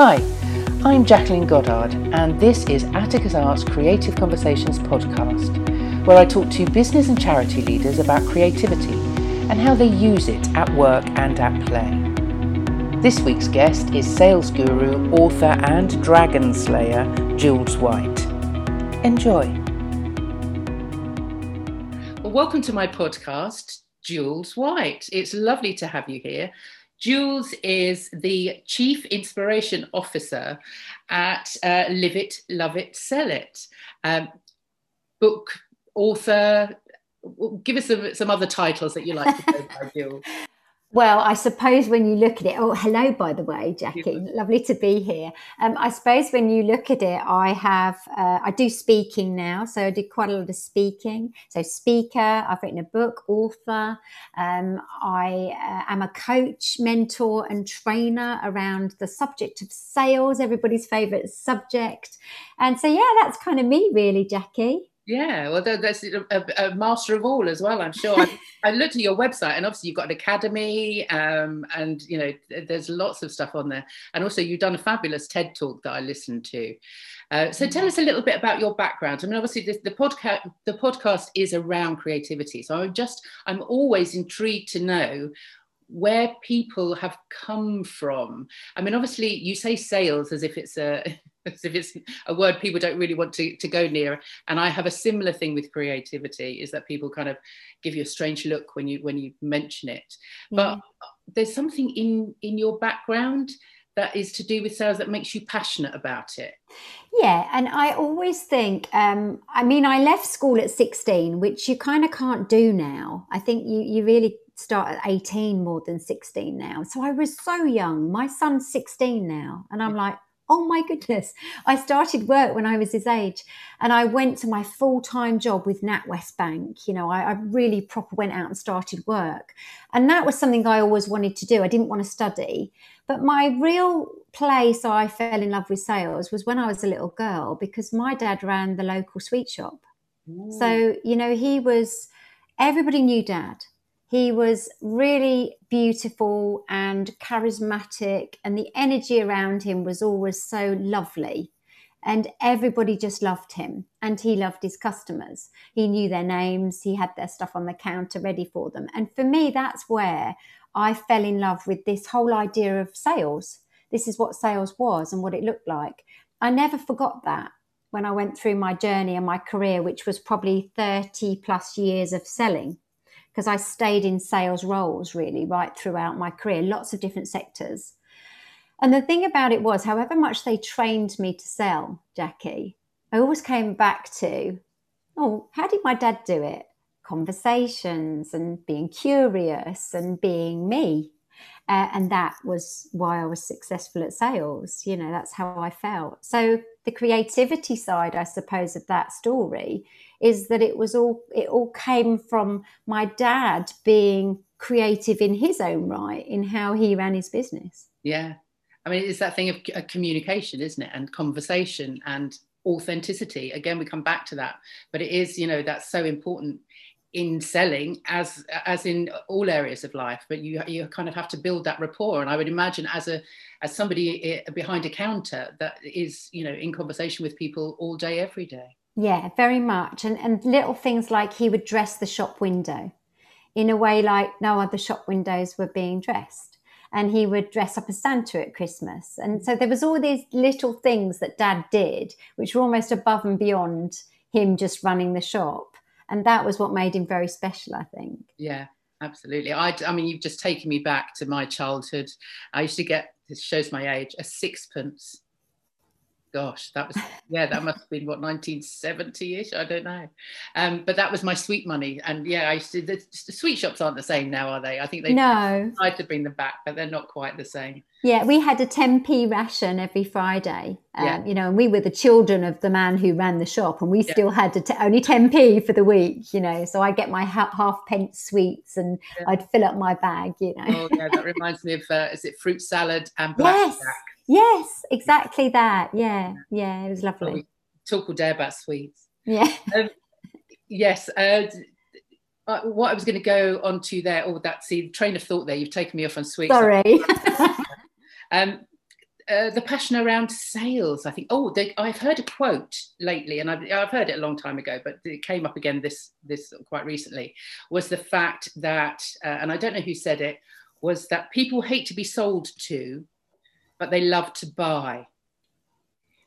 Hi, I'm Jacqueline Goddard, and this is Atticus Art's Creative Conversations podcast, where I talk to business and charity leaders about creativity and how they use it at work and at play. This week's guest is sales guru, author, and dragon slayer Jules White. Enjoy. Well, welcome to my podcast, Jules White. It's lovely to have you here. Jules is the Chief Inspiration Officer at uh, Live It, Love It, Sell It. Um, book author. Give us some, some other titles that you like to go by, Jules. Well, I suppose when you look at it, oh, hello, by the way, Jackie, lovely to be here. Um, I suppose when you look at it, I have, uh, I do speaking now. So I do quite a lot of speaking. So, speaker, I've written a book, author. Um, I uh, am a coach, mentor, and trainer around the subject of sales, everybody's favorite subject. And so, yeah, that's kind of me, really, Jackie. Yeah, well, there's a, a, master of all as well. I'm sure. I, I, looked at your website, and obviously you've got an academy, um, and you know there's lots of stuff on there. And also, you've done a fabulous TED talk that I listened to. Uh, so, tell mm-hmm. us a little bit about your background. I mean, obviously, the, the podcast the podcast is around creativity. So, I'm just I'm always intrigued to know where people have come from. I mean, obviously, you say sales as if it's a as if it's a word people don't really want to, to go near. And I have a similar thing with creativity is that people kind of give you a strange look when you when you mention it. But there's something in in your background that is to do with sales that makes you passionate about it. Yeah, and I always think, um, I mean, I left school at 16, which you kind of can't do now. I think you you really start at 18 more than 16 now. So I was so young. My son's 16 now, and I'm like, oh my goodness. I started work when I was his age and I went to my full time job with NatWest Bank. You know, I, I, really proper went out and started work. And that was something I always wanted to do. I didn't want to study. But my real place I fell in love with sales was when I was a little girl because my dad ran the local sweet shop. Ooh. So, you know, he was, everybody knew dad he was really beautiful and charismatic, and the energy around him was always so lovely. And everybody just loved him, and he loved his customers. He knew their names, he had their stuff on the counter ready for them. And for me, that's where I fell in love with this whole idea of sales. This is what sales was and what it looked like. I never forgot that when I went through my journey and my career, which was probably 30 plus years of selling because I stayed in sales roles really right throughout my career, lots of different sectors. And the thing about it was, however much they trained me to sell, Jackie, I always came back to, oh, how did my dad do it? Conversations and being curious and being me. Uh, and that was why I was successful at sales. You know, that's how I felt. So the creativity side, I suppose, of that story is that it was all it all came from my dad being creative in his own right in how he ran his business. Yeah. I mean, it's that thing of uh, communication, isn't it? And conversation and authenticity. Again, we come back to that, but it is, you know, that's so important in selling as as in all areas of life but you you kind of have to build that rapport and i would imagine as a as somebody eh, behind a counter that is you know in conversation with people all day every day yeah very much. And and little things like he would dress the shop window. In a way like no other shop windows were being dressed. And he would dress up as santa at christmas. And so there was all these little things that dad did which were almost above and beyond him just running the shop. And that was what made him very special i think. Yeah absolutely. I, I mean you've just taken me back to my childhood. I used to get this shows my age a sixpence gosh, that was yeah, that must have been what 1970ish. I don't know, um, but that was my sweet money. And yeah, I used to, the, the, sweet shops aren't the same now, are they? I think they no tried to bring them back, but they're not quite the same. Yeah, we had a 10p ration every Friday. Um, yeah. You know, and we were the children of the man who ran the shop, and we yeah. still had t- only 10p for the week. You know, so I get my ha- half pence sweets, and yeah. I'd fill up my bag. You know. Oh yeah, that reminds me of uh, is it fruit salad and blackjack? Yes. Yes, exactly that. Yeah, yeah, it was lovely. talk all day about sweets. Yeah. Um, yes. Uh, uh, what I was going to go on to there, or oh, that see train of thought there. You've taken me off on sweets. Sorry. um, uh, the passion around sales. I think. Oh, they, I've heard a quote lately, and I've, I've heard it a long time ago, but it came up again this this quite recently. Was the fact that, uh, and I don't know who said it, was that people hate to be sold to, but they love to buy.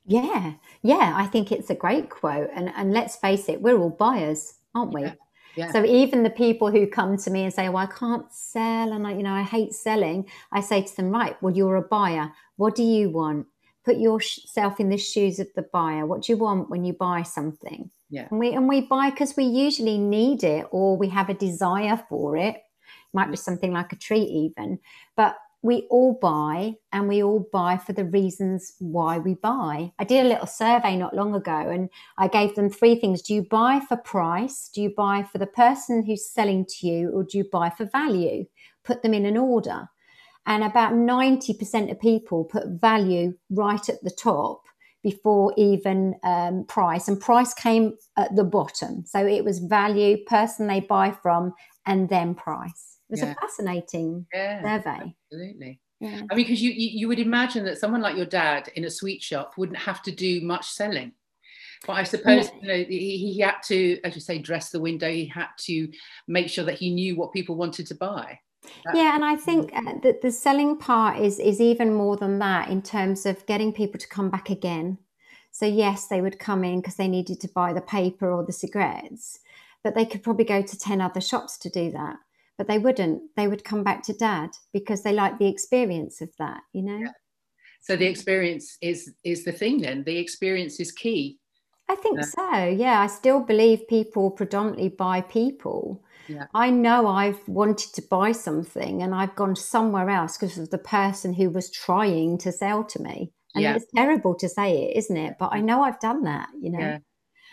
Yeah, yeah, I think it's a great quote, and and let's face it, we're all buyers, aren't we? Yeah. Yeah. So even the people who come to me and say, "Well, I can't sell, and I, you know, I hate selling," I say to them, "Right, well, you're a buyer. What do you want? Put yourself in the shoes of the buyer. What do you want when you buy something?" Yeah. And we and we buy because we usually need it or we have a desire for it. It might be something like a treat, even, but we all buy and we all buy for the reasons why we buy. I did a little survey not long ago and I gave them three things. Do you buy for price? Do you buy for the person who's selling to you? Or do you buy for value? Put them in an order. And about 90% of people put value right at the top before even um, price. And price came at the bottom. So it was value, person they buy from, and then price. It was Yeah. a fascinating Yeah. survey. Absolutely. Yeah. I mean, because you, you you would imagine that someone like your dad in a sweet shop wouldn't have to do much selling. But I suppose you know he, he had to, as you say, dress the window. He had to make sure that he knew what people wanted to buy. That- Yeah, and I think uh, that the selling part is is even more than that in terms of getting people to come back again. So yes, they would come in because they needed to buy the paper or the cigarettes, but they could probably go to ten other shops to do that. But they wouldn't. They would come back to dad because they like the experience of that. You know. Yeah. So the experience is is the thing. Then the experience is key. I think Yeah. so. Yeah, I still believe people predominantly buy people. Yeah. I know I've wanted to buy something and I've gone somewhere else because of the person who was trying to sell to me. And Yeah. it's terrible to say it, isn't it? But I know I've done that, you know.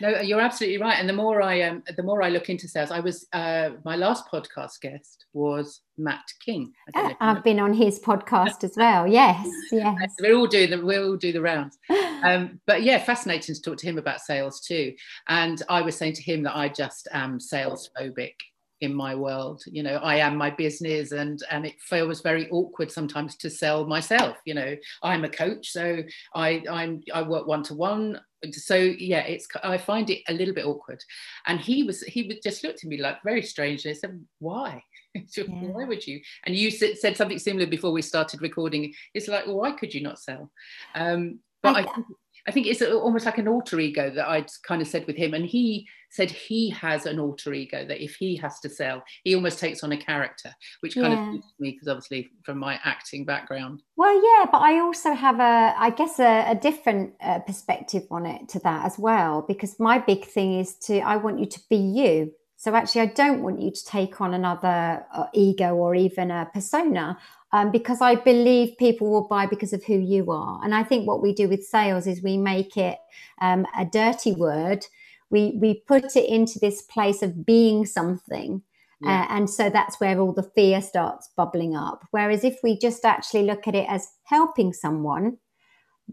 No, you're absolutely right. And the more I um, the more I look into sales, I was uh, my last podcast guest was Matt King. I don't know Uh, if you know. I've been on his podcast as well. Yes, yes. We're all doing the we'll all do the rounds. Um, but yeah, fascinating to talk to him about sales too. And I was saying to him that I just am sales phobic in my world. You know, I am my business, and and it feels very awkward sometimes to sell myself. You know, I'm a coach, so I I'm I work one to one. So yeah, it's I find it a little bit awkward. And he was he would just looked at me like very strangely. I said, "Why? Yeah. Why would you?" And you said, said something similar before we started recording. It's like, well, why could you not sell? Um, but I, I- think, I think it's almost like an alter ego that I'd kind of said with him, and he said he has an alter ego that if he has to sell, he almost takes on a character, which kind Yeah. of suits me because obviously from my acting background. Well, yeah, but I also have a, I guess, a, a different uh, perspective on it to that as well, because my big thing is to, I want you to be you. So actually, I don't want you to take on another uh, ego or even a persona, um, because I believe people will buy because of who you are. And I think what we do with sales is we make it um, a dirty word. We we put it into this place of being something. Yeah. Uh, and so that's where all the fear starts bubbling up. Whereas if we just actually look at it as helping someone,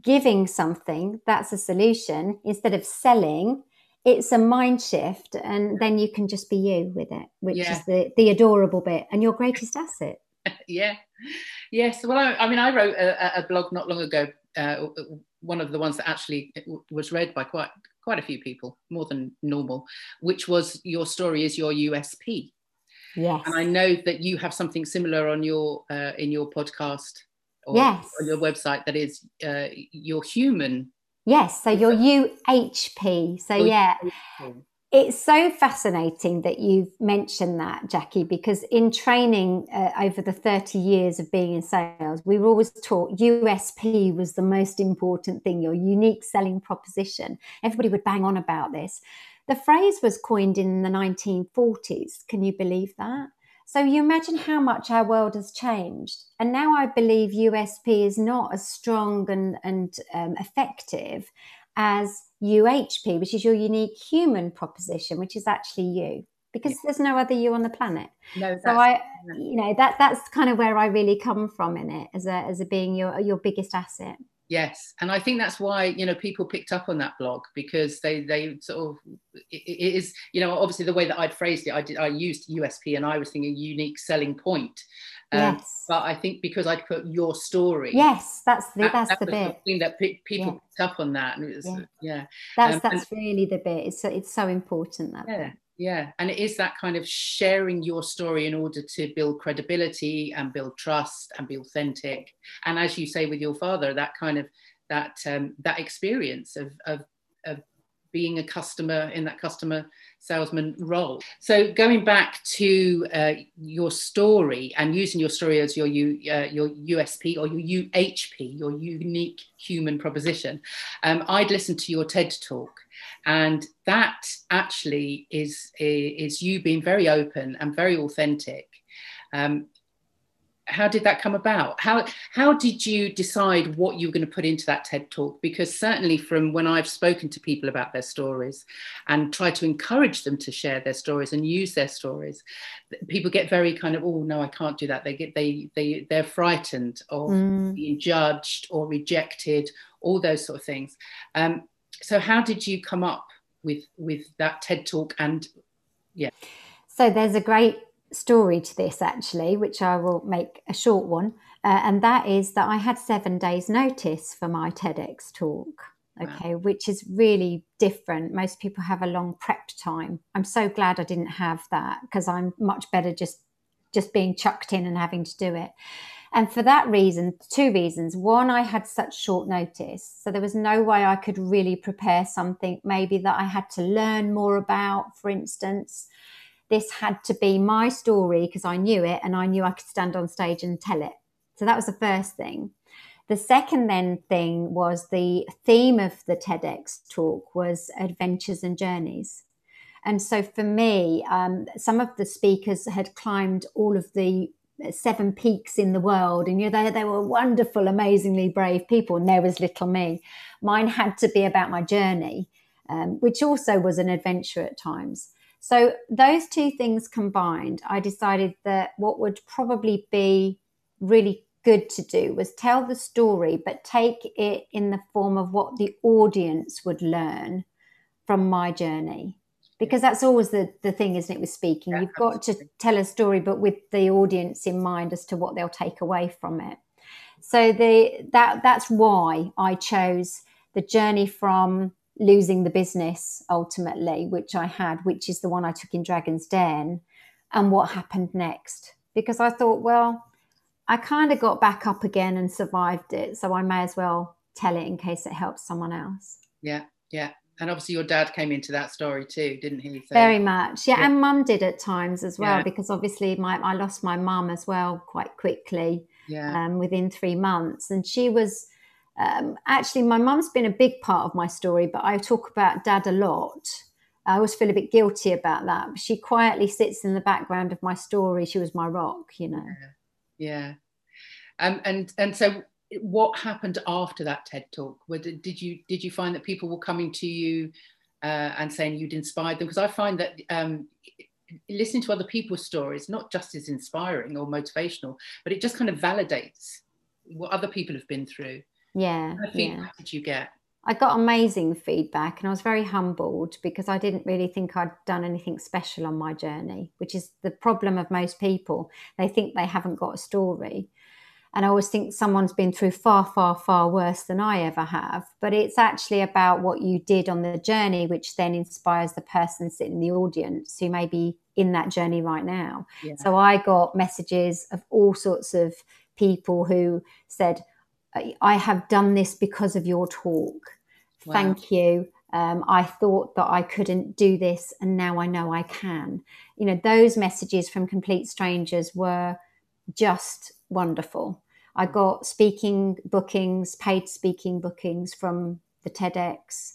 giving something, that's a solution instead of selling. It's a mind shift, and then you can just be you with it, which Yeah. is the, the adorable bit and your greatest asset. yeah yes well I, I mean i wrote a, a blog not long ago uh, one of the ones that actually was read by quite quite a few people more than normal which was your story is your usp Yes. and i know that you have something similar on your uh, in your podcast or Yes. on your website that is uh, your human Yes. So your UHP. So, yeah. It's so fascinating that you've mentioned that, Jackie, because in training uh, over the 30 years of being in sales, we were always taught USP was the most important thing, your unique selling proposition. Everybody would bang on about this. The phrase was coined in the 1940s. Can you believe that? So you imagine how much our world has changed. And now I believe USP is not as strong and, and um, effective as UHP, which is your unique human proposition, which is actually you, because Yeah. there's no other you on the planet. no So I, you know, that that's kind of where I really come from in it as a as a being your your biggest asset. Yes, and I think that's why you know people picked up on that blog because they they sort of it, it is you know obviously the way that I'd phrased it I did I used USP and I was thinking unique selling point. Um, yes. But I think because I'd put your story. Yes, that's the that, that's that the bit. The thing that pe- people yeah. picked up on that, and it was yeah. yeah. That's um, that's and, really the bit. It's it's so important that. Yeah. Bit. Yeah, and it is that kind of sharing your story in order to build credibility and build trust and be authentic. And as you say with your father, that kind of that um, that experience of, of of being a customer in that customer salesman role. So going back to uh, your story and using your story as your U, uh, your USP or your UHP, your unique human proposition, um, I'd listened to your TED talk, and that actually is is you being very open and very authentic. Um, how did that come about? How how did you decide what you were going to put into that ted talk? Because certainly from when i've spoken to people about their stories and tried to encourage them to share their stories and use their stories people get very kind of oh no i can't do that. They get they they they're frightened of mm. being judged or rejected all those sort of things. Um, so how did you come up with with that ted talk and yeah. So there's a great story to this actually, which I will make a short one, uh, and that is that I had seven days' notice for my TEDx talk. Okay, wow. which is really different. Most people have a long prep time. I'm so glad I didn't have that because I'm much better just just being chucked in and having to do it. And for that reason, two reasons. One, I had such short notice. So there was no way I could really prepare something maybe that I had to learn more about, for instance this had to be my story because I knew it and I knew I could stand on stage and tell it. So that was the first thing. The second then thing was the theme of the TEDx talk was adventures and journeys. And so for me, um, some of the speakers had climbed all of the seven peaks in the world and you know they, they were wonderful amazingly brave people and there was little me mine had to be about my journey um, which also was an adventure at times so, those two things combined, I decided that what would probably be really good to do was tell the story, but take it in the form of what the audience would learn from my journey. Because that's always the, the thing, isn't it, with speaking? Yeah, You've got to tell a story, but with the audience in mind as to what they'll take away from it. So the that that's why I chose the journey from losing the business ultimately, which I had, which is the one I took in Dragon's Den, and what happened next. Because I thought, well, I kind of got back up again and survived it. So I may as well tell it in case it helps someone else. Yeah, yeah. And obviously, your dad came into that story too, didn't he? So, Very much, yeah. yeah. And mum did at times as well, yeah. because obviously, my I lost my mum as well quite quickly, yeah. um, within three months, and she was um, actually, my mum's been a big part of my story, but I talk about dad a lot. I always feel a bit guilty about that. She quietly sits in the background of my story. She was my rock, you know. Yeah. Um, and and so, what happened after that TED talk? did you did you find that people were coming to you uh, and saying you'd inspired them? Because I find that um, listening to other people's stories not just is inspiring or motivational, but it just kind of validates what other people have been through. Yeah. What feedback yeah. did you get? I got amazing feedback and I was very humbled because I didn't really think I'd done anything special on my journey, which is the problem of most people. They think they haven't got a story. And I always think someone's been through far, far, far worse than I ever have. But it's actually about what you did on the journey, which then inspires the person sitting in the audience who may be in that journey right now. Yeah. So I got messages of all sorts of people who said, I have done this because of your talk. Wow. Thank you. Um, I thought that I couldn't do this, and now I know I can. You know, those messages from complete strangers were just wonderful. I got speaking bookings, paid speaking bookings from the TEDx.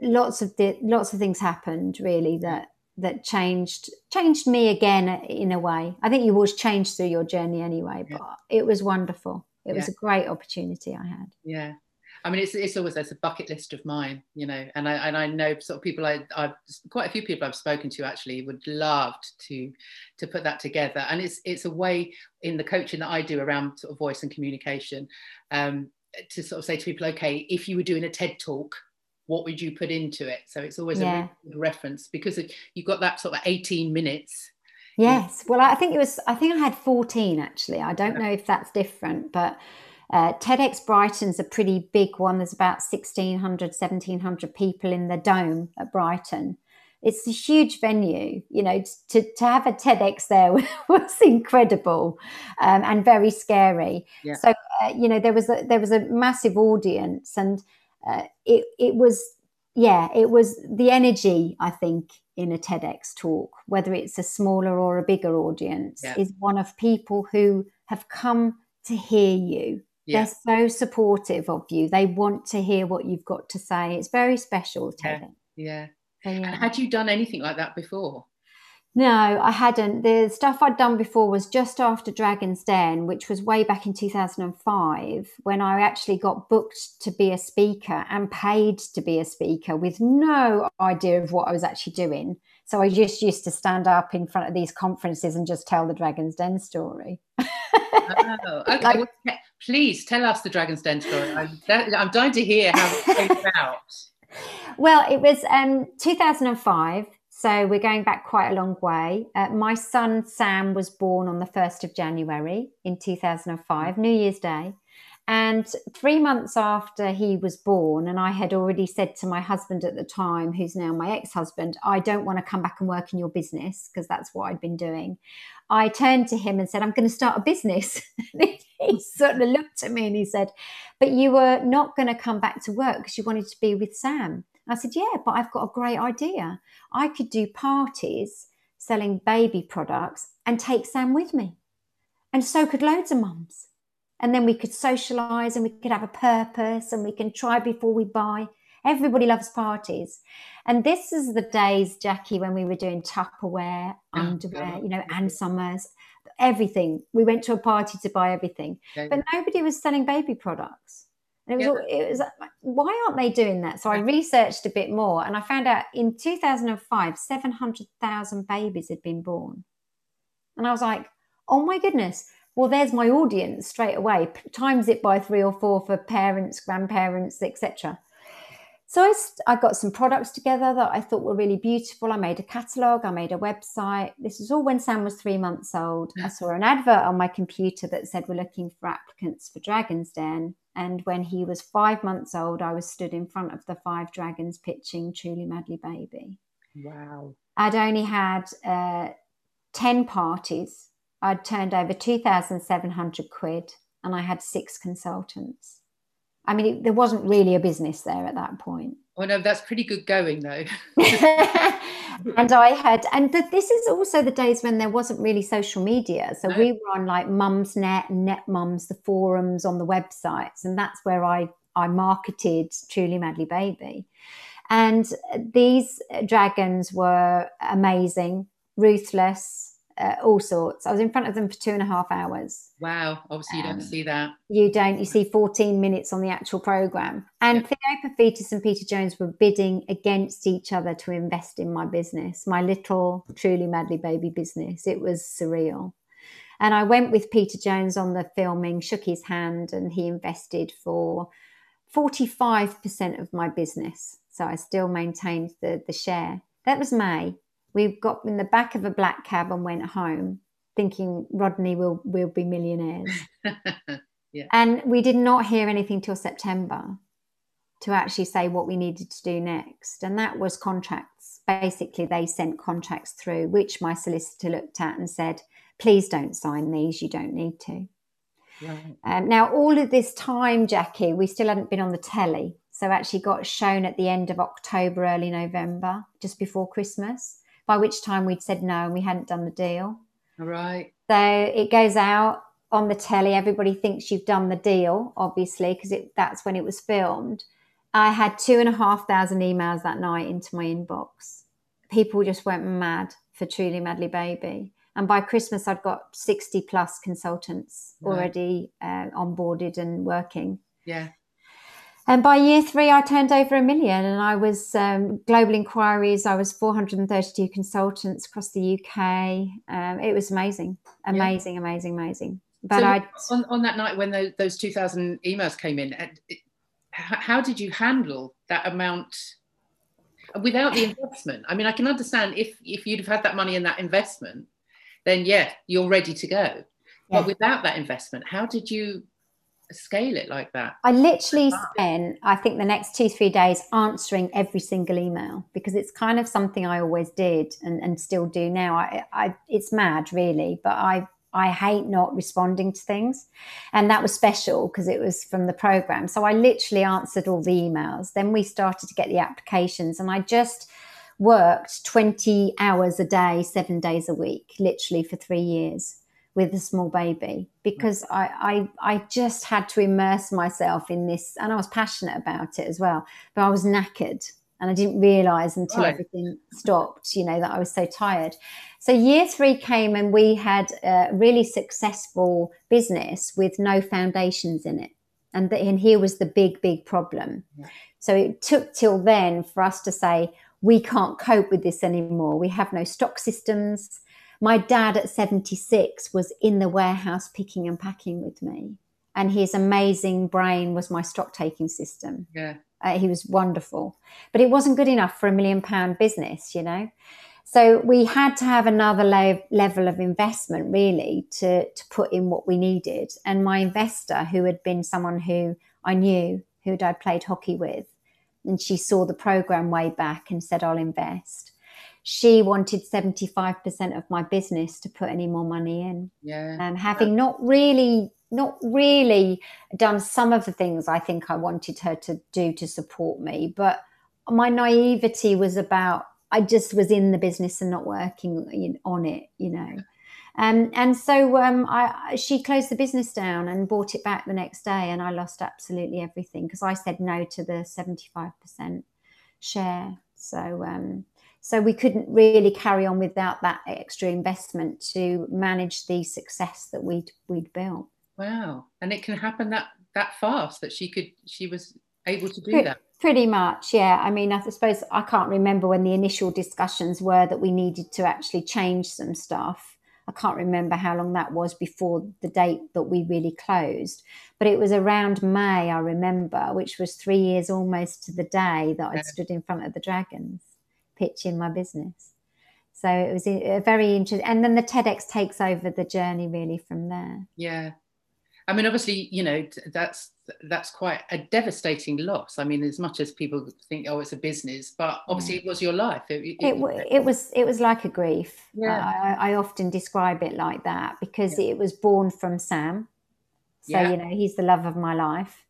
Lots of the, lots of things happened really that that changed changed me again in a way. I think you always change through your journey anyway, but yeah. it was wonderful it yeah. was a great opportunity I had. Yeah. I mean, it's, it's always there's a bucket list of mine, you know, and I and I know sort of people I I've quite a few people I've spoken to actually would love to to put that together, and it's it's a way in the coaching that I do around sort of voice and communication. Um, to sort of say to people, okay, if you were doing a TED talk, what would you put into it? So it's always yeah. a reference because you've got that sort of 18 minutes. Yes. Well, I think it was, I think I had 14 actually. I don't know if that's different, but uh, TEDx Brighton's a pretty big one. There's about 1,600, 1,700 people in the dome at Brighton. It's a huge venue, you know, to, to have a TEDx there was incredible um, and very scary. Yeah. So, uh, you know, there was a, there was a massive audience and uh, it, it was, yeah, it was the energy, I think, in a TEDx talk, whether it's a smaller or a bigger audience, yeah. is one of people who have come to hear you yeah. They're so supportive of you. They want to hear what you've got to say. It's very special, Teddy. Yeah. yeah. yeah. had you done anything like that before? No, I hadn't. The stuff I'd done before was just after Dragon's Den, which was way back in 2005, when I actually got booked to be a speaker and paid to be a speaker with no idea of what I was actually doing. So I just used to stand up in front of these conferences and just tell the Dragon's Den story. oh, okay. Like, Please tell us the Dragon's Den story. I'm, that, I'm dying to hear how it came about. Well, it was um, 2005. So we're going back quite a long way. Uh, my son Sam was born on the 1st of January in 2005, New Year's Day. And three months after he was born, and I had already said to my husband at the time, who's now my ex husband, I don't want to come back and work in your business because that's what I'd been doing. I turned to him and said, I'm going to start a business. he sort of looked at me and he said, But you were not going to come back to work because you wanted to be with Sam. I said, Yeah, but I've got a great idea. I could do parties selling baby products and take Sam with me. And so could loads of mums and then we could socialize and we could have a purpose and we can try before we buy. Everybody loves parties. And this is the days, Jackie, when we were doing Tupperware, oh, underwear, you know, Ann Summers, everything. We went to a party to buy everything, but nobody was selling baby products. And it was, yeah. it was why aren't they doing that? So I researched a bit more and I found out in 2005, 700,000 babies had been born. And I was like, oh my goodness, well there's my audience straight away. Times it by three or four for parents grandparents etc so I, I got some products together that i thought were really beautiful. I made a catalogue i made a website. This was all when sam was three months old. I saw an advert on my computer that said we're looking for applicants for dragon's den and when he was five months old i was stood in front of the five dragons pitching truly madly baby wow i'd only had uh, 10 parties I'd turned over 2,700 quid and I had six consultants. I mean, it, there wasn't really a business there at that point. Oh no, that's pretty good going though. and I had, and the, this is also the days when there wasn't really social media. So no. we were on like Mumsnet, Net Mums, the forums on the websites, and that's where I I marketed Truly Madly Baby. And these dragons were amazing, ruthless, uh, all sorts. I was in front of them for two and a half hours. Wow. Obviously, you um, don't see that. You don't. You see 14 minutes on the actual program. And yeah. Theo and Peter Jones were bidding against each other to invest in my business, my little, truly madly baby business. It was surreal. And I went with Peter Jones on the filming, shook his hand, and he invested for 45% of my business. So I still maintained the, the share. That was May we got in the back of a black cab and went home thinking Rodney will will be millionaires. yeah. And we did not hear anything till September to actually say what we needed to do next. And that was contracts. Basically, they sent contracts through, which my solicitor looked at and said, please don't sign these, you don't need to. Right. Um, now, all of this time, Jackie, we still hadn't been on the telly. So actually got shown at the end of October, early November, just before Christmas by which time we'd said no and we hadn't done the deal. All right. So it goes out on the telly. Everybody thinks you've done the deal, obviously, because that's when it was filmed. I had two and a half thousand emails that night into my inbox. People just went mad for Truly Madly Baby. And by Christmas, I'd got 60 plus consultants right. already uh, onboarded and working. Yeah. And by year three, I turned over a million and I was um, global inquiries. I was 432 consultants across the UK. Um, it was amazing, amazing, yeah. amazing, amazing. but so I on, on that night when those, those 2000 emails came in, how did you handle that amount without the investment? I mean, I can understand if if you'd have had that money in that investment, then yeah, you're ready to go. Yeah. But without that investment, how did you scale it like that? I literally spent, I think, the next two, three days answering every single email because it's kind of something I always did and, and still do now. I, I, it's mad, really, but I I hate not responding to things. And that was special because it was from the program. So I literally answered all the emails. Then we started to get the applications, and I just worked 20 hours a day, seven days a week, literally for three years with a small baby because mm. I, I, I just had to immerse myself in this and I was passionate about it as well. But I was knackered and I didn't realize until right. everything stopped, you know, that I was so tired. So year three came and we had a really successful business with no foundations in it. And, the, and here was the big, big problem. Yeah. So it took till then for us to say, we can't cope with this anymore. We have no stock systems. My dad at 76 was in the warehouse picking and packing with me. And his amazing brain was my stock taking system. Yeah. Uh, he was wonderful, but it wasn't good enough for a million pound business, you know. So we had to have another le- level of investment, really, to to put in what we needed. And my investor, who had been someone who I knew, who I'd played hockey with, and she saw the program way back and said, "I'll invest." She wanted seventy five percent of my business to put any more money in. Yeah. And having not really not really done some of the things I think I wanted her to do to support me. But my naivety was about I just was in the business and not working on it, you know. Um, and so um, I, she closed the business down and bought it back the next day, and I lost absolutely everything because I said no to the seventy-five percent share. So um, so we couldn't really carry on without that extra investment to manage the success that we'd we'd built. Wow. And it can happen that that fast that she could she was able to do pretty, that. Pretty much, yeah. I mean, I suppose I can't remember when the initial discussions were that we needed to actually change some stuff. I can't remember how long that was before the date that we really closed, but it was around May, I remember, which was three years almost to the day that I stood in front of the Dragons pitching my business. So it was a very interesting. And then the TEDx takes over the journey really from there. Yeah. I mean, obviously, you know, that's that's quite a devastating loss. I mean, as much as people think, oh, it's a business, but obviously, it was your life. It, it, it, it was it was like a grief. Yeah. I, I, often describe it like that because yeah. it was born from Sam. So yeah. you know, he's the love of my life,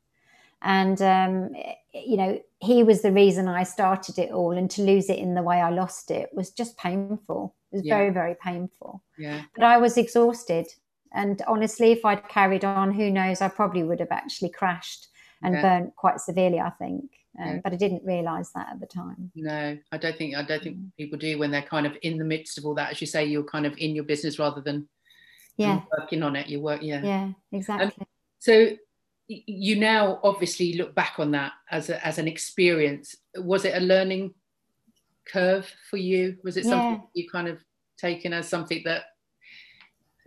and um, you know, he was the reason I started it all. And to lose it in the way I lost it was just painful. It was yeah. very very painful. Yeah. But I was exhausted and honestly, if I'd carried on, who knows, I probably would have actually crashed and yeah. burnt quite severely, I think. Um, yeah. But I didn't realise that at the time. No, I don't think I don't think mm. people do when they're kind of in the midst of all that. As you say, you're kind of in your business rather than yeah working on it. You work, yeah, yeah, exactly. Um, so you now obviously look back on that as a, as an experience. Was it a learning curve for you? Was it something yeah. you kind of taken as something that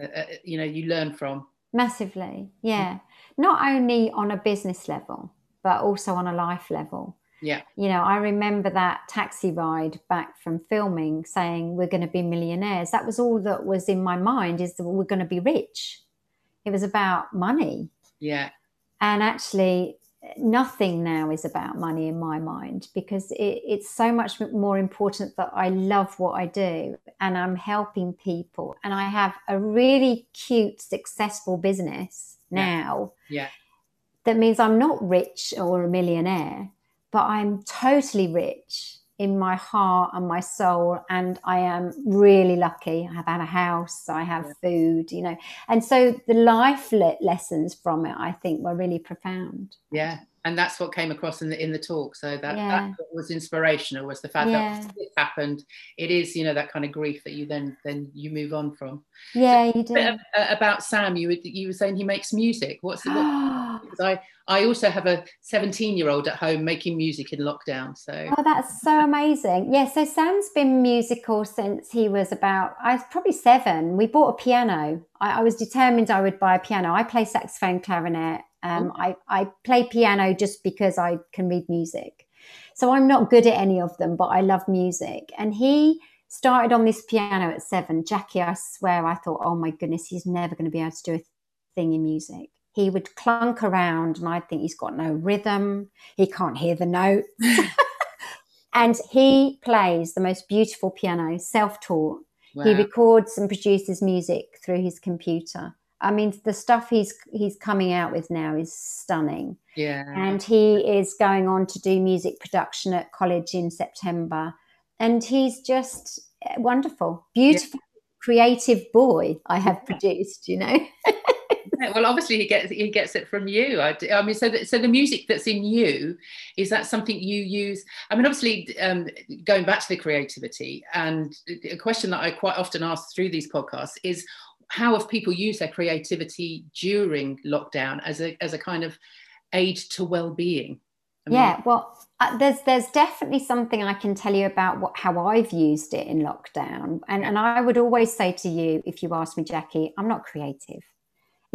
uh, uh, you know you learn from? Massively yeah. Not only on a business level but also on a life level. Yeah. You know i remember that taxi ride back from filming saying we're going to be millionaires. That was all that was in my mind is that we're going to be rich. It was about money. Yeah and actually nothing now is about money in my mind because it, it's so much more important that I love what I do and I'm helping people and I have a really cute, successful business now. Yeah. yeah. That means I'm not rich or a millionaire, but I'm totally rich in my heart and my soul and i am really lucky. I have had a house i have yeah. food you know. And so the life le- lessons from it i think were really profound. Yeah and that's what came across in the in the talk. So that, yeah. that was inspirational was the fact yeah. that it happened. It is you know that kind of grief that you then then you move on from. Yeah so, you do. Uh, about sam. You were, you were saying he makes music. What's the what, because I I also have a 17 year old at home making music in lockdown. So oh, that's so amazing. Yeah, so Sam's been musical since he was about I was probably seven. We bought a piano. I, I was determined I would buy a piano. I play saxophone, clarinet. Um, oh. I I play piano just because I can read music. So I'm not good at any of them, but I love music. And he started on this piano at seven. Jackie, I swear, I thought, oh my goodness, he's never going to be able to do a thing in music. He would clunk around, and I'd think he's got no rhythm. He can't hear the notes. and he plays the most beautiful piano, self taught. Wow. He records and produces music through his computer. I mean, the stuff he's he's coming out with now is stunning. Yeah. And he is going on to do music production at college in September and he's just eh, wonderful, beautiful, yeah. creative boy I have produced. You know. well, obviously he gets he gets it from you. I, I mean, so the, so the music that's in you is that something you use? I mean, obviously, um, going back to the creativity, and a question that I quite often ask through these podcasts is, how have people used their creativity during lockdown as a as a kind of aid to well-being? I mean, yeah, well, uh, there's there's definitely something I can tell you about what how I've used it in lockdown, and and I would always say to you if you ask me, Jackie, I'm not creative.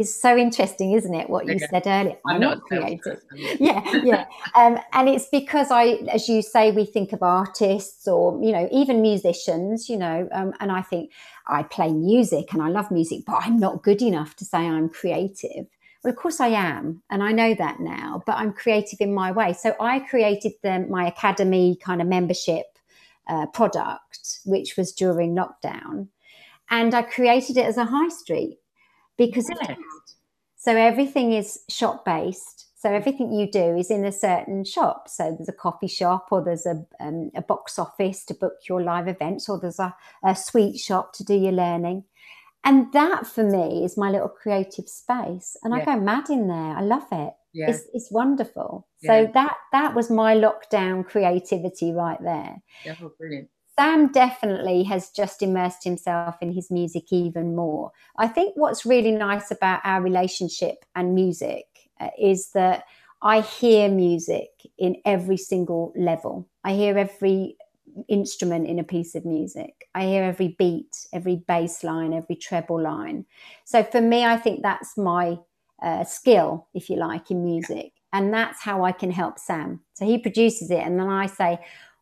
It's so interesting, isn't it? What you okay. said earlier. I'm, I'm not, not creative. yeah, yeah, um, and it's because I, as you say, we think of artists or you know even musicians, you know, um, and I think I play music and I love music, but I'm not good enough to say I'm creative. Well, of course I am, and I know that now, but I'm creative in my way. So I created the, my academy kind of membership uh, product, which was during lockdown. And I created it as a high street because so everything is shop based. So everything you do is in a certain shop. So there's a coffee shop, or there's a, um, a box office to book your live events, or there's a, a sweet shop to do your learning. And that for me is my little creative space. And yeah. I go mad in there. I love it. Yeah. It's, it's wonderful. Yeah. So that that was my lockdown creativity right there. Yeah, oh, brilliant. Sam definitely has just immersed himself in his music even more. I think what's really nice about our relationship and music uh, is that I hear music in every single level. I hear every instrument in a piece of music. I hear every beat, every bass line, every treble line. So for me, I think that's my uh, skill, if you like, in music. And that's how I can help Sam. So he produces it, and then I say,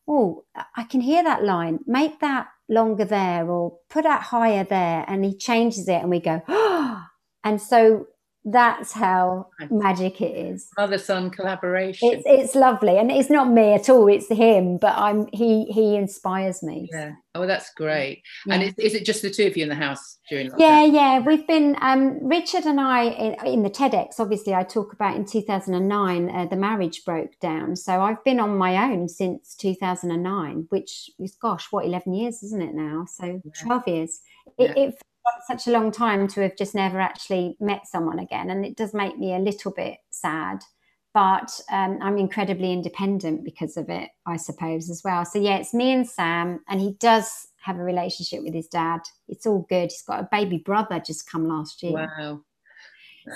Oh, I can hear that line. Make that longer there, or put that higher there. And he changes it, and we go, Oh. And so that's how magic it is. Mother son collaboration. It's, it's lovely and it's not me at all it's him but i'm he he inspires me. Yeah. Oh that's great. Yeah. and is, is, it just the two of you in the house during lockdown? yeah yeah we've been um, richard and i in, in, the tedx obviously i talk about in 2009 uh, the marriage broke down. So i've been on my own since 2009 which is gosh what 11 years isn't it now? So yeah. 12 years. It, yeah. it such a long time to have just never actually met someone again. And it does make me a little bit sad. But um, I'm incredibly independent because of it, I suppose, as well. So, yeah, it's me and Sam, and he does have a relationship with his dad. It's all good. He's got a baby brother just come last year. Wow.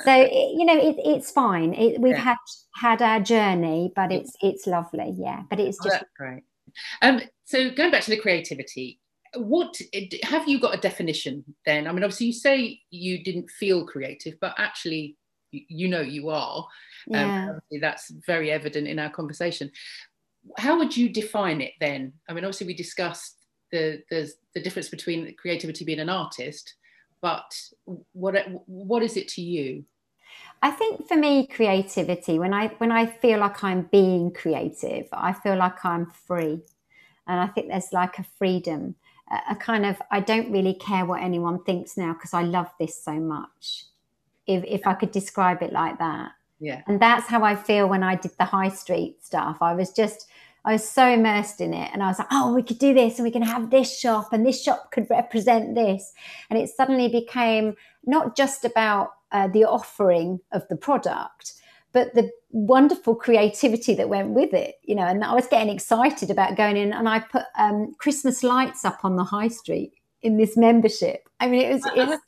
So you know it, it's fine. It, we've yeah. had had our journey, but it's it's lovely, yeah. But it's oh, just oh, great. Um, so going back to the creativity, what have you got a definition then? I mean, obviously, you say you didn't feel creative, but actually, you know you are. Um, yeah. Um, that's very evident in our conversation. How would you define it then? I mean, obviously, we discussed the the, the difference between creativity being an artist, but what what is it to you? I think for me, creativity when I when I feel like I'm being creative, I feel like I'm free, and I think there's like a freedom a kind of I don't really care what anyone thinks now because I love this so much. If if I could describe it like that. Yeah. And that's how I feel when I did the high street stuff. I was just I was so immersed in it and I was like, oh, we could do this and we can have this shop and this shop could represent this. And it suddenly became not just about uh, the offering of the product, but the wonderful creativity that went with it, you know, and I was getting excited about going in and I put um, Christmas lights up on the high street in this membership. I mean, it was.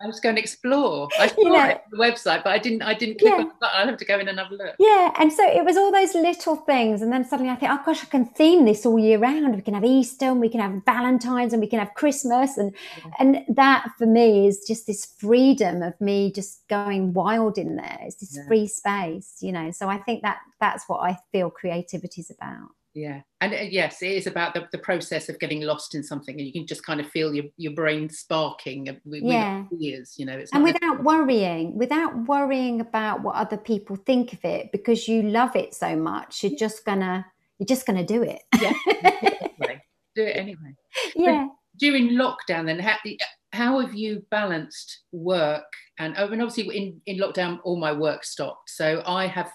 I, was, going to explore. I saw you know, it on the website, but I didn't. I didn't click yeah. on button. I'll have to go in and have a look. Yeah, and so it was all those little things, and then suddenly I think, oh gosh, I can theme this all year round. We can have Easter, and we can have Valentine's, and we can have Christmas, and yeah. and that for me is just this freedom of me just going wild in there. It's this yeah. free space, you know. So I think that that's what I feel creativity is about yeah. And uh, yes it is about the, the process of getting lost in something and you can just kind of feel your, your brain sparking with, yeah. Ears, you know it's and without worrying without worrying about what other people think of it because you love it so much you're just gonna you're just gonna do it. Yeah do it anyway. Yeah. during lockdown then how, how have you balanced work and oh, and obviously in in lockdown all my work stopped. So i have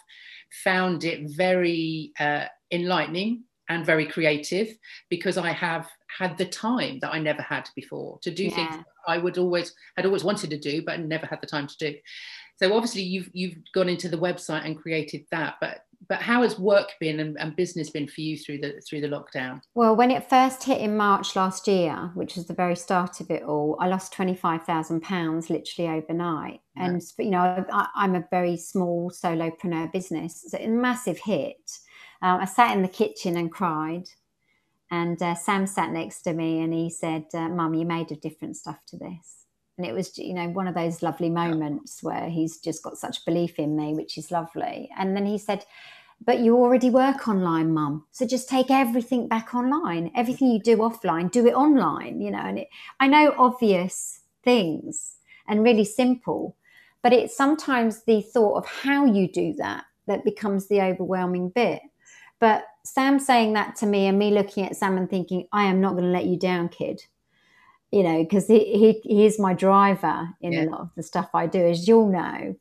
found it very uh, enlightening and very creative because I have had the time that I never had before to do yeah. things I would always had always wanted to do but never had the time to do. So obviously you've you've gone into the website and created that, but but how has work been and, and, business been for you through the through the lockdown? Well, when it first hit in March last year, which was the very start of it all, I lost twenty five thousand pounds literally overnight. Yeah. And you know, I, I'm a very small solopreneur business, so a massive hit. Um, I sat in the kitchen and cried. And uh, Sam sat next to me and he said, uh, Mum, you made a different stuff to this. And it was, you know, one of those lovely moments where he's just got such belief in me, which is lovely. And then he said, But you already work online, Mum. So just take everything back online. Everything you do offline, do it online, you know. And it, I know obvious things and really simple, but it's sometimes the thought of how you do that that becomes the overwhelming bit. But Sam saying that to me and me looking at Sam and thinking, I am not going to let you down, kid. You know, because he, he he's my driver in yeah. a lot of the stuff I do, as you'll know.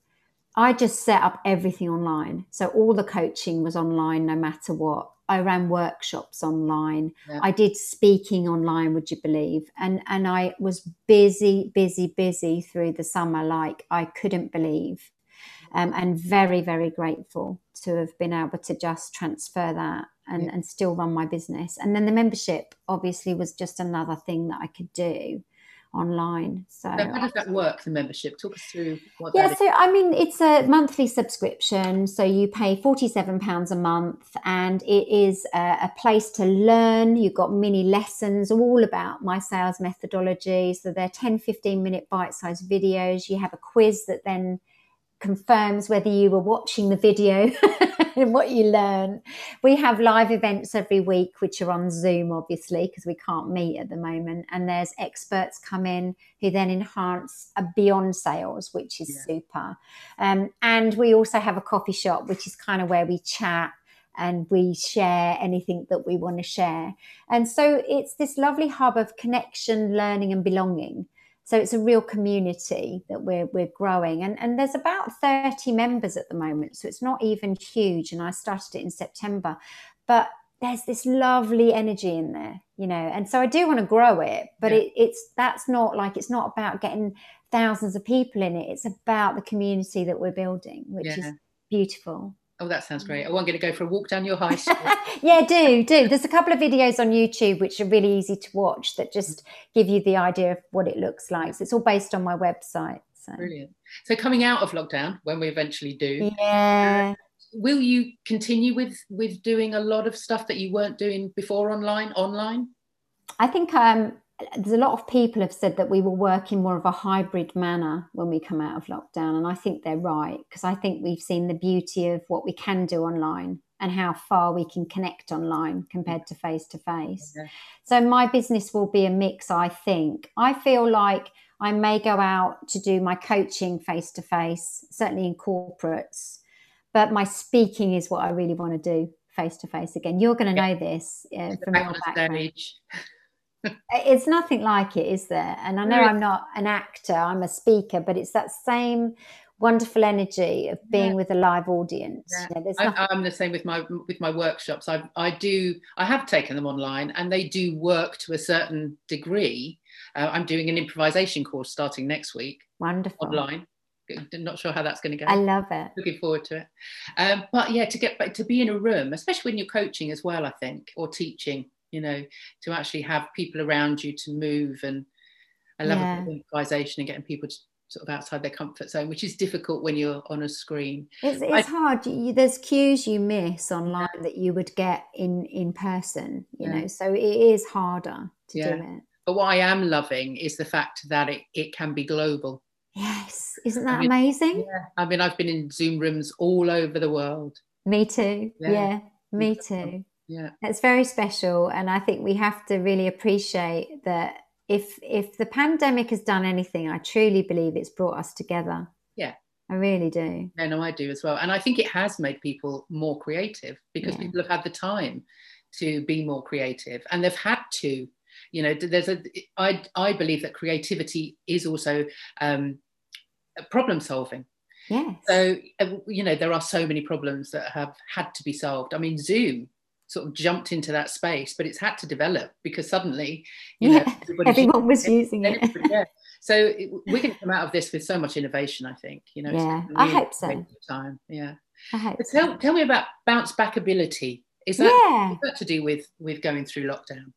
I just set up everything online. So all the coaching was online, no matter what. I ran workshops online. Yeah. I did speaking online, would you believe? And and I was busy, busy, busy through the summer, like I couldn't believe um, and very, very grateful to have been able to just transfer that and, yeah. and still run my business. And then the membership obviously was just another thing that I could do online. So, so how does that work? The membership? Talk us through. What yeah, so I mean, it's a monthly subscription. So you pay forty-seven pounds a month, and it is a, a, place to learn. You've got mini lessons all about my sales methodology. So they're 10, 15 minute bite-sized videos. You have a quiz that then confirms whether you were watching the video and what you learn. We have live events every week, which are on Zoom, obviously, because we can't meet at the moment. And there's experts come in who then enhance a beyond sales, which is yeah. super. Um, and we also have a coffee shop, which is kind of where we chat and we share anything that we want to share. And so it's this lovely hub of connection, learning, and belonging. So it's a real community that we're we're growing, and and there's about thirty members at the moment, so it's not even huge. And I started it in September, but there's this lovely energy in there, you know. And so I do want to grow it, but yeah. it, it's that's not like it's not about getting thousands of people in it. It's about the community that we're building, which yeah. is beautiful. Oh, that sounds great. Oh, I'm going to go for a walk down your high street. yeah, do, do. There's a couple of videos on YouTube which are really easy to watch that just give you the idea of what it looks like. So it's all based on my website. So. Brilliant. So coming out of lockdown, when we eventually do, yeah. Uh, will you continue with with doing a lot of stuff that you weren't doing before online? Online? I think um, there's a lot of people have said that we will work in more of a hybrid manner when we come out of lockdown and i think they're right because i think we've seen the beauty of what we can do online and how far we can connect online compared to face to face so my business will be a mix i think. I feel like i may go out to do my coaching face to face certainly in corporates but my speaking is what i really want to do face to face again. You're going to know this uh, from your background it's nothing like it, is there? And I know I'm not an actor, I'm a speaker, but it's that same wonderful energy of being yeah. with a live audience. Yeah. I, am the same with my with my workshops. I I do I have taken them online, and they do work to a certain degree. Uh, I'm doing an improvisation course starting next week. Wonderful online. Not sure how that's going to go. I love it. Looking forward to it. Um, but yeah, to get back to be in a room, especially when you're coaching as well, I think, or teaching you know, to actually have people around you to move and I love yeah. improvisation and getting people to sort of outside their comfort zone, which is difficult when you're on a screen. It's, it's I, hard. You, there's cues you miss online yeah. that you would get in in person. You yeah. know, so it is harder to yeah. do it. But what I am loving is the fact that it, it can be global. Yes, isn't that I mean, amazing? Yeah, I mean, I've been in Zoom rooms all over the world. Me too. Yeah, me too. Yeah, it's very special, and I think we have to really appreciate that if if the pandemic has done anything, I truly believe it's brought us together. Yeah. I really do. No, no, I do as well. And I think it has made people more creative because yeah. people have had the time to be more creative and they've had to. You know, there's a I I believe that creativity is also um, problem solving. yeah So uh, you know, there are so many problems that have had to be solved. I mean, Zoom sort of jumped into that space, but it's had to develop because suddenly, yeah, know, everyone was using it. yeah. So it, we're going to come out of this with so much innovation. I think you know. Yeah, really I hope so. Time, yeah. I hope tell, so. tell me about bounce back ability. Is that, yeah. is that to do with with going through lockdown?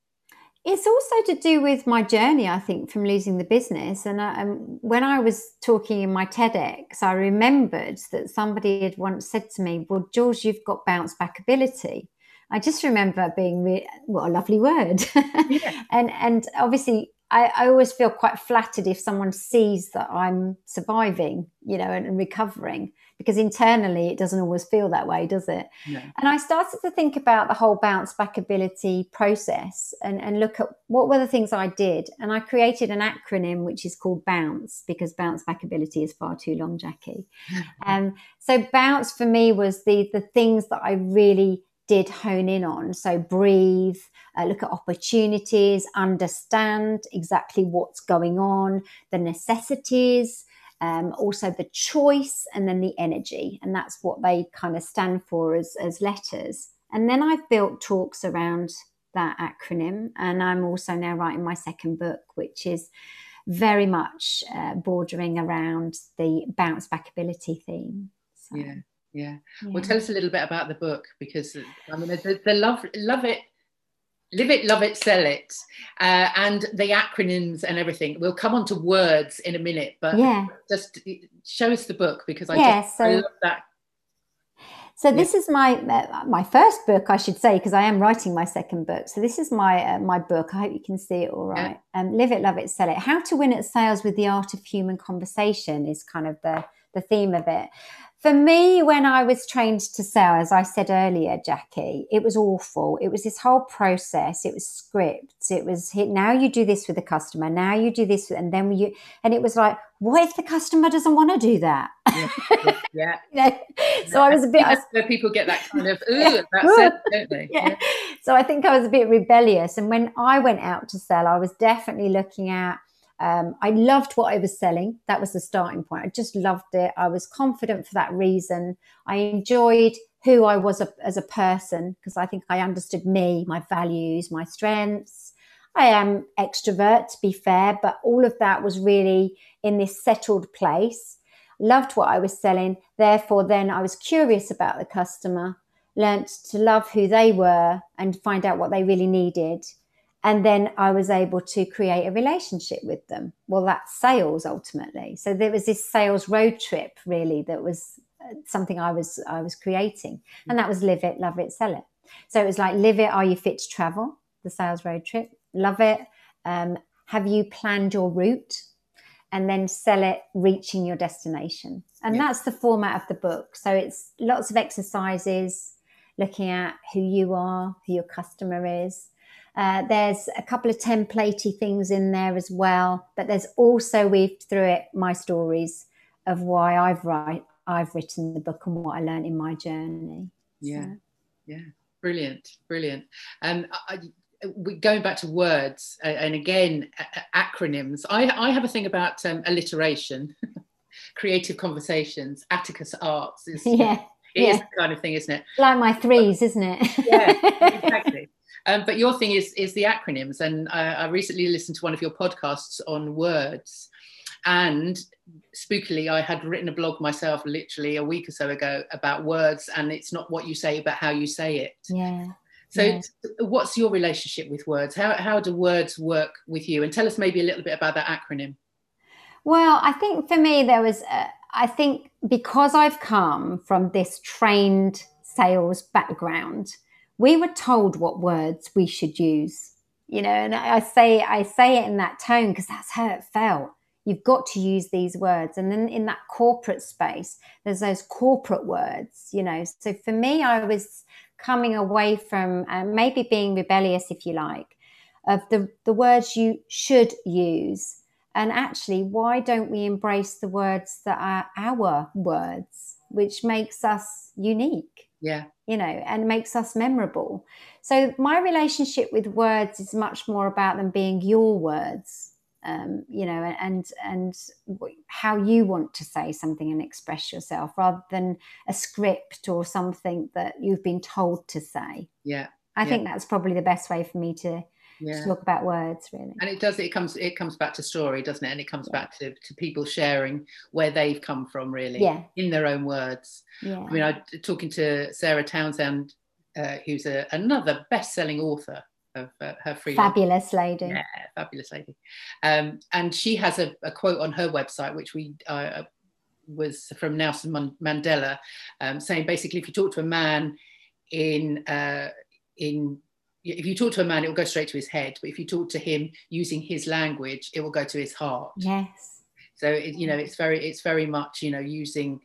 It's also to do with my journey, I think, from losing the business. And I, um, when I was talking in my TEDx, I remembered that somebody had once said to me, Well, George, you've got bounce back ability. I just remember being re- what a lovely word, yeah. and and obviously I, I, always feel quite flattered if someone sees that I'm surviving, you know, and, and, recovering, because internally it doesn't always feel that way, does it? And I started to think about the whole bounce back ability process and, and look at what were the things I did. And I created an acronym which is called BOUNCE because bounce back ability is far too long, Jackie. um, so bounce for me was the the things that I really did hone in on. So breathe, uh, look at opportunities, understand exactly what's going on, the necessities, um, also the choice, and then the energy. And that's what they kind of stand for as, as letters. And then I've built talks around that acronym. And I'm also now writing my second book, which is very much uh, bordering around the bounce back ability theme. So. Yeah. Yeah. yeah. Well, tell us a little bit about the book because I mean, the, the love, love it, live it, love it, sell it, uh, and the acronyms and everything. We'll come on to words in a minute, but yeah. just show us the book because I yeah, just so, I love that. So this is my uh, my first book, I should say, because I am writing my second book. So this is my uh, my book. I hope you can see it all right. Yeah. Um, Live it, love it, sell it. How to win at sales with the art of human conversation is kind of the the theme of it for me, when I was trained to sell, as I said earlier, Jackie, it was awful. It was this whole process. It was scripts. It was now you do this with the customer. Now you do this, and then you, and it was like, what if the customer doesn't want to do that? Yeah, yeah. yeah. So I was a bit. That's where people get that kind of ooh, that's it, don't they? Yeah. yeah. So I think I was a bit rebellious, and when I went out to sell, I was definitely looking at um, I loved what I was selling. That was the starting point. I just loved it. I was confident for that reason. I enjoyed who I was a, as a person because I think I understood me, my values, my strengths. I am extrovert, to be fair, but all of that was really in this settled place. Loved what I was selling. Therefore, then I was curious about the customer, learnt to love who they were and find out what they really needed and then I was able to create a relationship with them. Well, that's sales ultimately. So there was this sales road trip really that was uh, something I was I was creating, and that was live it, love it, sell it. So it was like live it. Are you fit to travel? The sales road trip. Love it. Um, have you planned your route? And then sell it, reaching your destination. And yeah. that's the format of the book. So it's lots of exercises, looking at who you are, who your customer is, uh, there's a couple of templatey things in there as well, but there's also weaved through it my stories of why I've write I've written the book and what I learned in my journey. Yeah, so. yeah, brilliant, brilliant. And um, we, going back to words uh, and again acronyms, I, I have a thing about um, alliteration, creative conversations, Atticus Arts. Is, yeah. It yeah. is the kind of thing, isn't it? Like my threes, isn't it? yeah, exactly. Um, but your thing is is the acronyms, and I, I recently listened to one of your podcasts on words, and spookily, I had written a blog myself literally a week or so ago about words, and it's not what you say, but how you say it. Yeah. So, yeah. what's your relationship with words? How, how do words work with you? And tell us maybe a little bit about that acronym. Well, I think for me, there was, uh, I think because I've come from this trained sales background, we were told what words we should use, you know, and I say, I say it in that tone because that's how it felt. You've got to use these words. And then in that corporate space, there's those corporate words, you know. So for me, I was coming away from uh, maybe being rebellious, if you like, of the, the words you should use. And actually, why don't we embrace the words that are our words, which makes us unique? Yeah. You know, and makes us memorable. So, my relationship with words is much more about them being your words um, you know, and and how you want to say something and express yourself, rather than a script or something that you've been told to say. Yeah, I yeah. think that's probably the best way for me to, yeah. talk about words, really. And it does. It comes. It comes back to story, doesn't it? And it comes yeah. back to to people sharing where they've come from, really, yeah. in their own words. Yeah. I mean, I talking to Sarah Townsend, uh, who's a, another best-selling author of uh, her free fabulous lady yeah fabulous lady um, and she has a, a, quote on her website which we uh, was from Nelson Mandela um, saying basically if you talk to a man in uh, in if you talk to a man it will go straight to his head but if you talk to him using his language it will go to his heart. Yes. So it, you know it's very it's very much you know using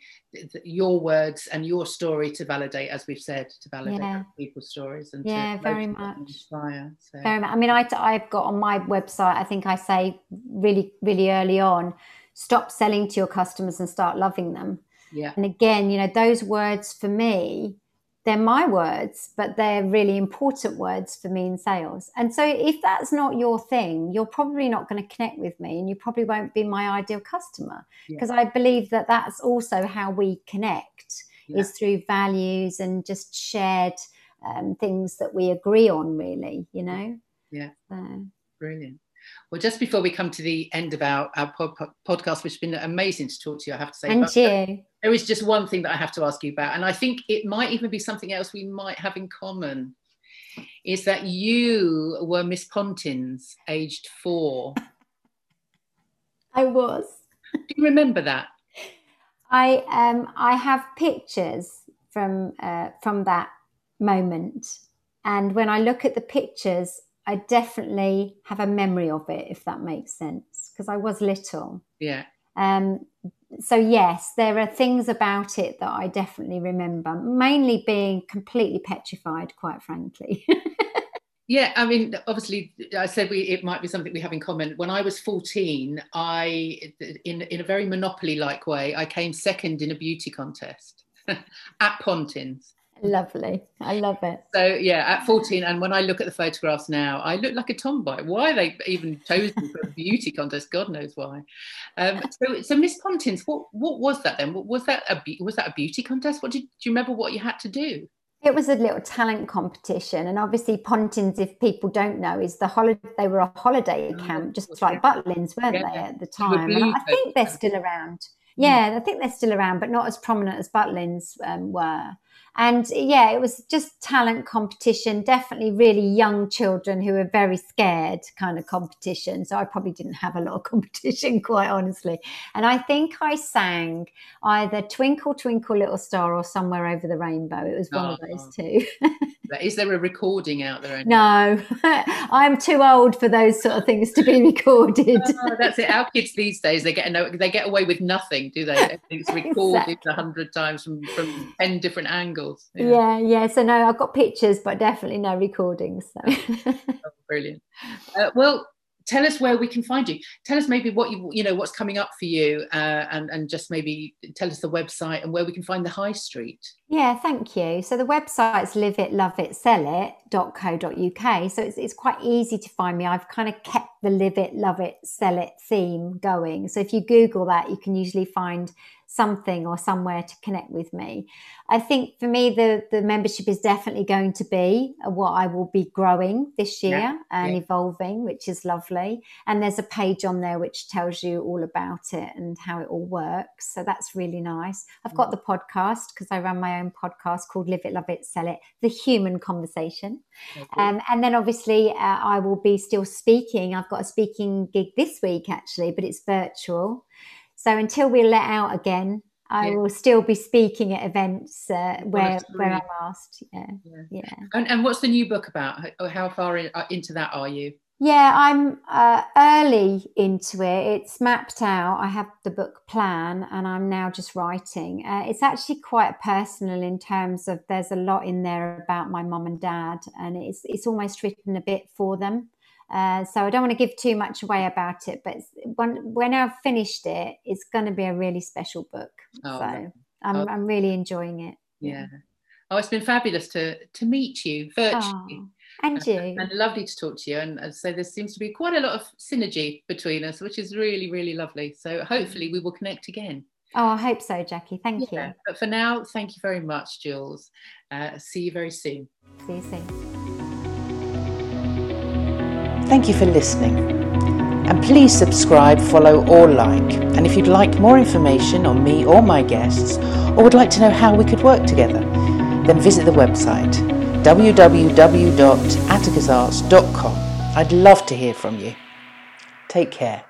your words and your story to validate as we've said to validate yeah. people's stories and yeah very much. inspire so. very much i mean I, i've got on my website i think i say really really early on stop selling to your customers and start loving them. Yeah. And again you know those words for me they're my words, but they're really important words for me in sales. And so if that's not your thing, you're probably not going to connect with me and you probably won't be my ideal customer because yeah. I believe that that's also how we connect yeah. is through values and just shared um, things that we agree on really, you know? Yeah. So. Brilliant. Well, just before we come to the end of our, our pod, podcast, which has been amazing to talk to you, I have to say. And but, you. There is just one thing that I have to ask you about, and I think it might even be something else we might have in common. Is that you were Miss Pontins, aged four? I was. Do you remember that? I um I have pictures from uh, from that moment, and when I look at the pictures, I definitely have a memory of it, if that makes sense, because I was little. Yeah. Um, so yes, there are things about it that I definitely remember, mainly being completely petrified, quite frankly. yeah, I mean, obviously, I said we it might be something we have in common. When I was fourteen, I in in a very monopoly-like way, I came second in a beauty contest at Pontins. Lovely. I love it. So yeah, at 14, and when I look at the photographs now, I look like a tomboy. Why they even chosen for a beauty contest, God knows why. Um, so, so Miss Pontins, what what was that then? Was that a was that a beauty contest? What did do you remember? What you had to do? It was a little talent competition, and obviously Pontins, if people don't know, is the holiday. They were a holiday oh, camp, just like Butlins, weren't yeah. they at the time? I think they're still around. Hmm. Yeah, I think they're still around, but not as prominent as Butlins um, were. And yeah, it was just talent competition, definitely really young children who were very scared kind of competition. So I probably didn't have a lot of competition, quite honestly. And I think I sang either Twinkle, Twinkle, Little Star or Somewhere Over the Rainbow. It was one oh, of those oh. two. Is there a recording out there? No, I'm too old for those sort of things to be recorded. oh, that's it. Our kids these days, they get no, they get away with nothing, do they? It's recorded a exactly. hundred times from, from 10 different angles. Yeah. yeah. yeah, So no, I've got pictures, but definitely no recordings. So. oh, brilliant. Uh, well, tell us where we can find you tell us maybe what you you know what's coming up for you uh, and and just maybe tell us the website and where we can find the high street yeah thank you so the website's live it love it sell it.co.uk so it's, it's quite easy to find me i've kind of kept the live it love it sell it theme going so if you google that you can usually find something or somewhere to connect with me. I think for me, the, the membership is definitely going to be what I will be growing this year yeah, and yeah. evolving, which is lovely. And there's a page on there which tells you all about it and how it all works. So that's really nice. I've got mm. the podcast because I run my own podcast called Live It, Love It, Sell It, The Human Conversation. Um, and then obviously, uh, I will be still speaking. I've got a speaking gig this week actually, but it's virtual. So until we're let out again, I yeah. will still be speaking at events uh, where where I'm asked. Yeah, yeah. yeah. And, and what's the new book about? How, how far in, uh, into that are you? Yeah, I'm uh, early into it. It's mapped out. I have the book plan, and I'm now just writing. Uh, it's actually quite personal in terms of there's a lot in there about my mum and dad, and it's it's almost written a bit for them. Uh, so I don't want to give too much away about it, but when, when I've finished it, it's going to be a really special book. Oh, so I'm, oh. I'm really enjoying it. Yeah. Oh, it's been fabulous to to meet you virtually. Oh, and you. And, and lovely to talk to you. And so there seems to be quite a lot of synergy between us, which is really, really lovely. So hopefully we will connect again. Oh, I hope so, Jackie. Thank yeah. you. But for now, thank you very much, Jules. Uh, see you very soon. See you soon. Thank you for listening. And please subscribe, follow, or like. And if you'd like more information on me or my guests, or would like to know how we could work together, then visit the website www.atticusarts.com. I'd love to hear from you. Take care.